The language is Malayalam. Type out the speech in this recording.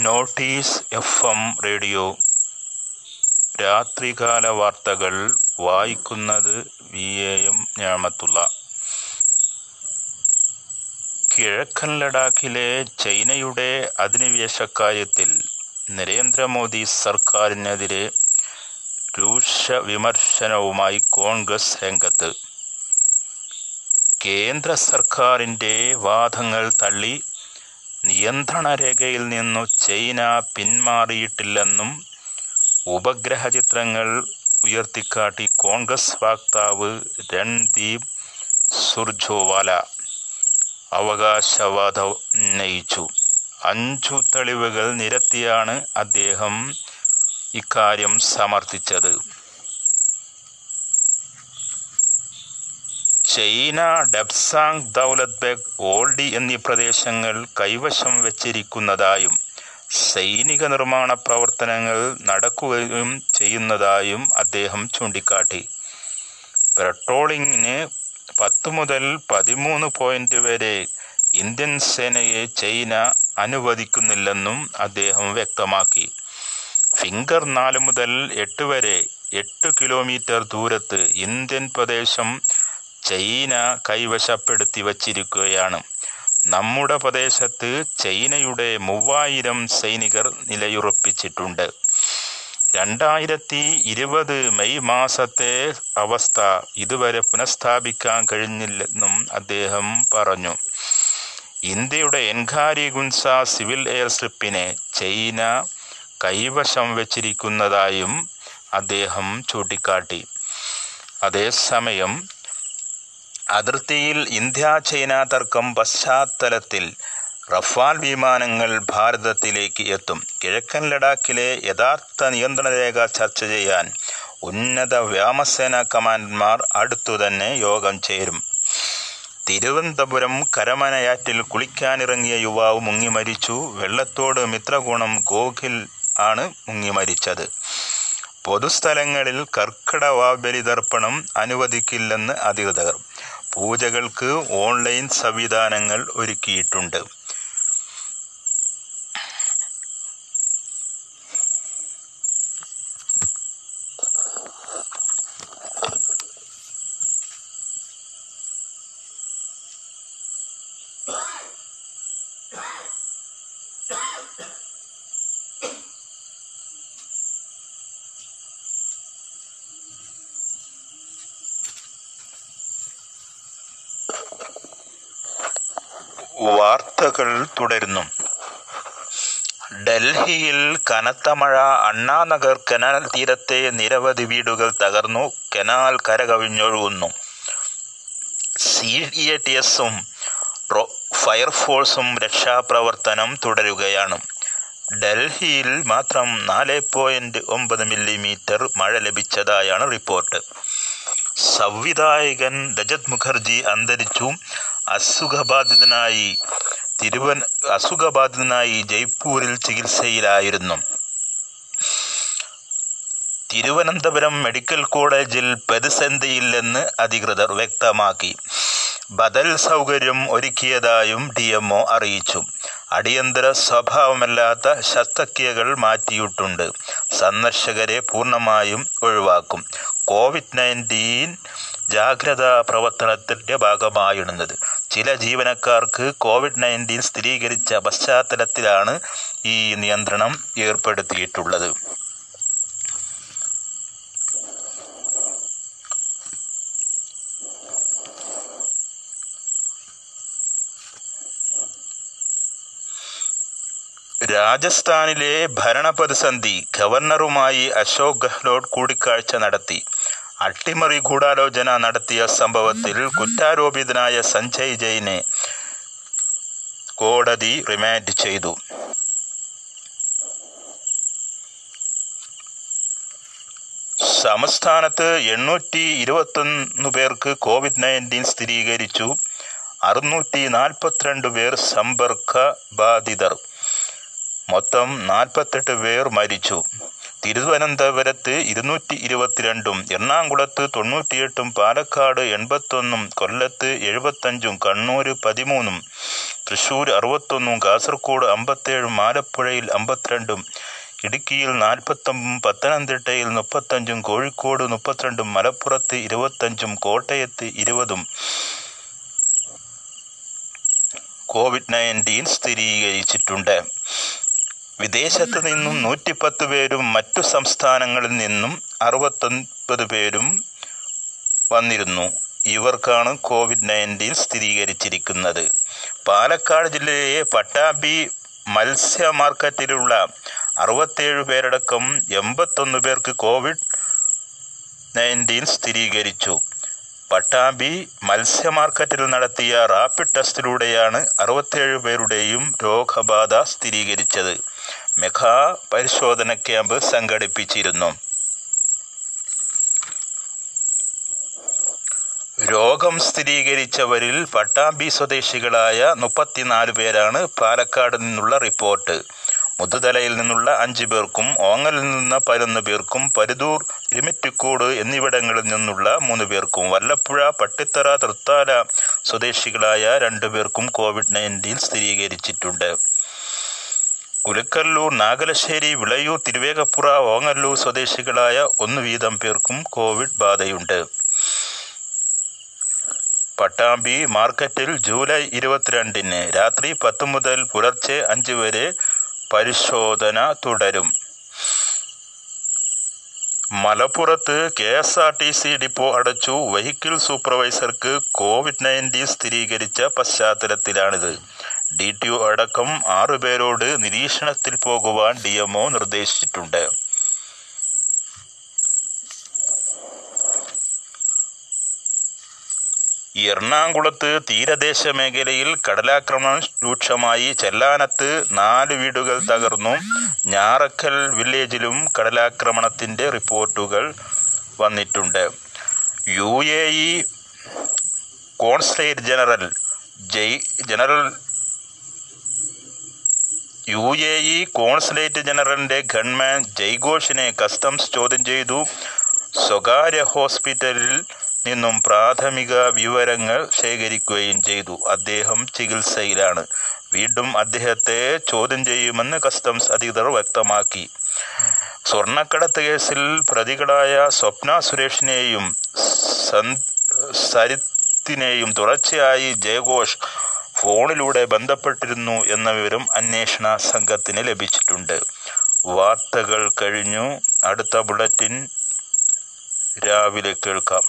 Notice F M radio. രാത്രികാല വാർത്തകൾ വായിക്കുന്നത് വി എ എം ഞാമത്തുള്ള. കിഴക്കൻ ലഡാക്കിലെ ചൈനയുടെ അധിനിവേശ കാര്യത്തിൽ നരേന്ദ്രമോദി സർക്കാരിനെതിരെ രൂക്ഷ വിമർശനവുമായി കോൺഗ്രസ് രംഗത്ത്. കേന്ദ്ര സർക്കാരിന്റെ വാദങ്ങൾ തള്ളി നിയന്ത്രണ രേഖയിൽ നിന്നു ചൈന പിന്മാറിയിട്ടില്ലെന്നും ഉപഗ്രഹ ചിത്രങ്ങൾ ഉയർത്തിക്കാട്ടി കോൺഗ്രസ് വക്താവ് രൺദീപ് സുർജോവാല അവകാശവാദം ഉന്നയിച്ചു. അഞ്ചു തെളിവുകൾ നിരത്തിയാണ് അദ്ദേഹം ഇക്കാര്യം സമർത്ഥിച്ചത്. ചൈന ഡബ്സാങ് ദൗലത് ബെഗ് ഓൾഡി എന്നീ പ്രദേശങ്ങൾ കൈവശം വച്ചിരിക്കുന്നതായും സൈനിക നിർമ്മാണ പ്രവർത്തനങ്ങൾ നടക്കുകയും ചെയ്യുന്നതായും അദ്ദേഹം ചൂണ്ടിക്കാട്ടി. പെട്രോളിങ്ങിന് പത്ത് മുതൽ പതിമൂന്ന് പോയിന്റ് വരെ ഇന്ത്യൻ സേനയെ ചൈന അനുവദിക്കുന്നില്ലെന്നും അദ്ദേഹം വ്യക്തമാക്കി. ഫിംഗർ നാല് മുതൽ എട്ട് വരെ എട്ട് കിലോമീറ്റർ ദൂരത്ത് ഇന്ത്യൻ പ്രദേശം ചൈന കൈവശപ്പെടുത്തി വച്ചിരിക്കുകയാണ്. നമ്മുടെ പ്രദേശത്ത് ചൈനയുടെ മൂവായിരം സൈനികർ നിലയുറപ്പിച്ചിട്ടുണ്ട്. രണ്ടായിരത്തി ഇരുപത് മെയ് മാസത്തെ അവസ്ഥ ഇതുവരെ പുനഃസ്ഥാപിക്കാൻ കഴിഞ്ഞില്ലെന്നും അദ്ദേഹം പറഞ്ഞു. ഇന്ത്യയുടെ എൻഖാരി ഗുൻസ സിവിൽ എയർ സ്ട്രിപ്പിനെ ചൈന കൈവശം വച്ചിരിക്കുന്നതായും അദ്ദേഹം ചൂണ്ടിക്കാട്ടി. അതേസമയം അതിർത്തിയിൽ ഇന്ത്യ ചൈന തർക്കം പശ്ചാത്തലത്തിൽ റഫാൽ വിമാനങ്ങൾ ഭാരതത്തിലേക്ക് എത്തും. കിഴക്കൻ ലഡാക്കിലെ യഥാർത്ഥ നിയന്ത്രണ രേഖ ചർച്ച ചെയ്യാൻ ഉന്നത വ്യോമസേന കമാൻഡർമാർ അടുത്തുതന്നെ യോഗം ചേരും. തിരുവനന്തപുരം കരമനയാറ്റിൽ കുളിക്കാനിറങ്ങിയ യുവാവ് മുങ്ങി മരിച്ചു. വെള്ളത്തോട് മിത്രഗുണം ഗോഖിൽ ആണ് മുങ്ങി മരിച്ചത്. പൊതുസ്ഥലങ്ങളിൽ കർക്കിടവാബലി ദർപ്പണം അനുവദിക്കില്ലെന്ന് അധികൃതർ. പൂജകൾക്ക് ഓൺലൈൻ സംവിധാനങ്ങൾ ഒരുക്കിയിട്ടുണ്ട്. വാർത്തകൾ തുടരുന്നു. ഡൽഹിയിൽ കനത്ത മഴ അണ്ണാനഗർ കനാൽ തീരത്തെ നിരവധി വീടുകൾ തകർന്നു കനാൽ കരകവിഞ്ഞൊഴുകുന്നു. സി എ ടി എസും ഫയർഫോഴ്സും രക്ഷാപ്രവർത്തനം തുടരുകയാണ്. ഡൽഹിയിൽ മാത്രം നാല് പോയിന്റ് ഒമ്പത് മില്ലിമീറ്റർ മഴ ലഭിച്ചതായാണ് റിപ്പോർട്ട്. സംവിധായകൻ രജത് മുഖർജി അന്തരിച്ചു. അസുഖബാധിതനായി തിരുവൻ അസുഖബാധിതനായി ജയ്പൂരിൽ ചികിത്സയിലായിരുന്നു. തിരുവനന്തപുരം മെഡിക്കൽ കോളേജിൽ പ്രതിസന്ധിയില്ലെന്ന് അധികൃതർ വ്യക്തമാക്കി. ബദൽ സൗകര്യം ഒരുക്കിയതായും ഡി എംഒ അറിയിച്ചു. അടിയന്തര സ്വഭാവമല്ലാത്ത ശസ്ത്രക്രിയകൾ മാറ്റിയിട്ടുണ്ട്. സന്ദർശകരെ പൂർണമായും ഒഴിവാക്കും. കോവിഡ് നയന്റീൻ ജാഗ്രതാ പ്രവർത്തനത്തിന്റെ ഭാഗമായിടുന്നത്. ചില ജീവനക്കാർക്ക് കോവിഡ് നയന്റീൻ സ്ഥിരീകരിച്ച പശ്ചാത്തലത്തിലാണ് ഈ നിയന്ത്രണം ഏർപ്പെടുത്തിയിട്ടുള്ളത്. രാജസ്ഥാനിലെ ഭരണപ്രതിസന്ധി ഗവർണറുമായി അശോക് ഗെഹ്ലോട്ട് കൂടിക്കാഴ്ച നടത്തി. അട്ടിമറി ഗൂഢാലോചന നടത്തിയ സംഭവത്തിൽ കുറ്റാരോപിതനായ സഞ്ജയ് ജയിനെ കോടതി റിമാൻഡ് ചെയ്തു. സംസ്ഥാനത്ത് എണ്ണൂറ്റി ഇരുപത്തൊന്ന് പേർക്ക് കോവിഡ് നയന്റീൻ സ്ഥിരീകരിച്ചു. അറുന്നൂറ്റി നാൽപ്പത്തിരണ്ട് പേർ സമ്പർക്ക ബാധിതർ മൊത്തം നാൽപ്പത്തെട്ട് പേർ മരിച്ചു. തിരുവനന്തപുരത്ത് ഇരുന്നൂറ്റി ഇരുപത്തിരണ്ടും എറണാകുളത്ത് തൊണ്ണൂറ്റിയെട്ടും പാലക്കാട് എൺപത്തൊന്നും കൊല്ലത്ത് എഴുപത്തഞ്ചും കണ്ണൂര് പതിമൂന്നും തൃശൂർ അറുപത്തൊന്നും കാസർഗോഡ് അമ്പത്തേഴും ആലപ്പുഴയിൽ അമ്പത്തിരണ്ടും ഇടുക്കിയിൽ നാൽപ്പത്തൊമ്പതും പത്തനംതിട്ടയിൽ മുപ്പത്തഞ്ചും കോഴിക്കോട് മുപ്പത്തിരണ്ടും മലപ്പുറത്ത് ഇരുപത്തഞ്ചും കോട്ടയത്ത് ഇരുപതും. കോവിഡ് നയന്റീൻ സ്ഥിരീകരിച്ചിട്ടുണ്ട്. വിദേശത്ത് നിന്നും നൂറ്റിപ്പത്ത് പേരും മറ്റു സംസ്ഥാനങ്ങളിൽ നിന്നും അറുപത്തൊൻപത് പേരും വന്നിരുന്നു. ഇവർക്കാണ് കോവിഡ് നയന്റീൻ സ്ഥിരീകരിച്ചിരിക്കുന്നത്. പാലക്കാട് ജില്ലയിലെ പട്ടാമ്പി മത്സ്യ മാർക്കറ്റിലുള്ള അറുപത്തേഴ് പേരടക്കം എൺപത്തൊന്ന് പേർക്ക് കോവിഡ് നയന്റീൻ സ്ഥിരീകരിച്ചു. പട്ടാമ്പി മത്സ്യ മാർക്കറ്റിൽ നടത്തിയ റാപ്പിഡ് ടെസ്റ്റിലൂടെയാണ് അറുപത്തേഴ് പേരുടെയും രോഗബാധ സ്ഥിരീകരിച്ചത്. മെഗാ പരിശോധന ക്യാമ്പ് സംഘടിപ്പിച്ചിരുന്നു. രോഗം സ്ഥിരീകരിച്ചവരിൽ പട്ടാമ്പി സ്വദേശികളായ മുപ്പത്തിനാല് പേരാണ് പാലക്കാട് നിന്നുള്ള റിപ്പോർട്ട്. മുതുതലയിൽ നിന്നുള്ള അഞ്ചു പേർക്കും ഓങ്ങലിൽ നിന്ന് പതിനൊന്ന് പേർക്കും പരുതൂർ ഇരുമിറ്റിക്കോട് എന്നിവിടങ്ങളിൽ നിന്നുള്ള മൂന്ന് പേർക്കും വല്ലപ്പുഴ പട്ടിത്തറ തൃത്താല സ്വദേശികളായ രണ്ടു പേർക്കും കോവിഡ് നയന്റീൻ സ്ഥിരീകരിച്ചിട്ടുണ്ട്. കുലക്കല്ലൂർ നാഗലശ്ശേരി വിളയൂർ തിരുവേഗപ്പുറ ഓങ്ങല്ലൂർ സ്വദേശികളായ ഒന്ന് വീതം പേർക്കും കോവിഡ് ബാധയുണ്ട്. പട്ടാമ്പി മാർക്കറ്റിൽ ജൂലൈ ഇരുപത്തിരണ്ടിന് രാത്രി പത്ത് മുതൽ പുലർച്ചെ അഞ്ച് വരെ പരിശോധന തുടരും. മലപ്പുറത്ത് K S R T C depot അടച്ചു. വെഹിക്കിൾ സൂപ്പർവൈസർക്ക് കോവിഡ് നയന്റീൻ സ്ഥിരീകരിച്ച പശ്ചാത്തലത്തിലാണിത്. ഡി ടി ഒ അടക്കം ആറുപേരോട് നിരീക്ഷണത്തിൽ പോകുവാൻ ഡി എംഒ എറണാകുളത്ത് തീരദേശ മേഖലയിൽ കടലാക്രമണം രൂക്ഷമായി. ചെല്ലാനത്ത് നാല് വീടുകൾ തകർന്നു. ഞാറക്കൽ വില്ലേജിലും കടലാക്രമണത്തിന്റെ റിപ്പോർട്ടുകൾ വന്നിട്ടുണ്ട്. U A E consulate general Jai general U A E consulate ജനറലിന്റെ ഗൺമാൻ ജയ്ഘോഷിനെ കസ്റ്റംസ് ചോദ്യം ചെയ്തു. സ്വകാര്യ ഹോസ്പിറ്റലിൽ നിന്നും പ്രാഥമിക വിവരങ്ങൾ ശേഖരിക്കുകയും ചെയ്തു. അദ്ദേഹം ചികിത്സയിലാണ്. വീണ്ടും അദ്ദേഹത്തെ ചോദ്യം ചെയ്യുമെന്ന് കസ്റ്റംസ് അധികൃതർ വ്യക്തമാക്കി. സ്വർണക്കടത്ത് കേസിൽ പ്രതികളായ സ്വപ്ന സുരേഷിനെയും സരിത്തിനെയും തുടർച്ചയായി ജയഘോഷ് ഫോണിലൂടെ ബന്ധപ്പെട്ടിരുന്നു എന്ന വിവരം അന്വേഷണ സംഘത്തിന് ലഭിച്ചിട്ടുണ്ട്. വാർത്തകൾ കഴിഞ്ഞു. അടുത്ത ബുള്ളറ്റിൻ രാവിലെ കേൾക്കാം.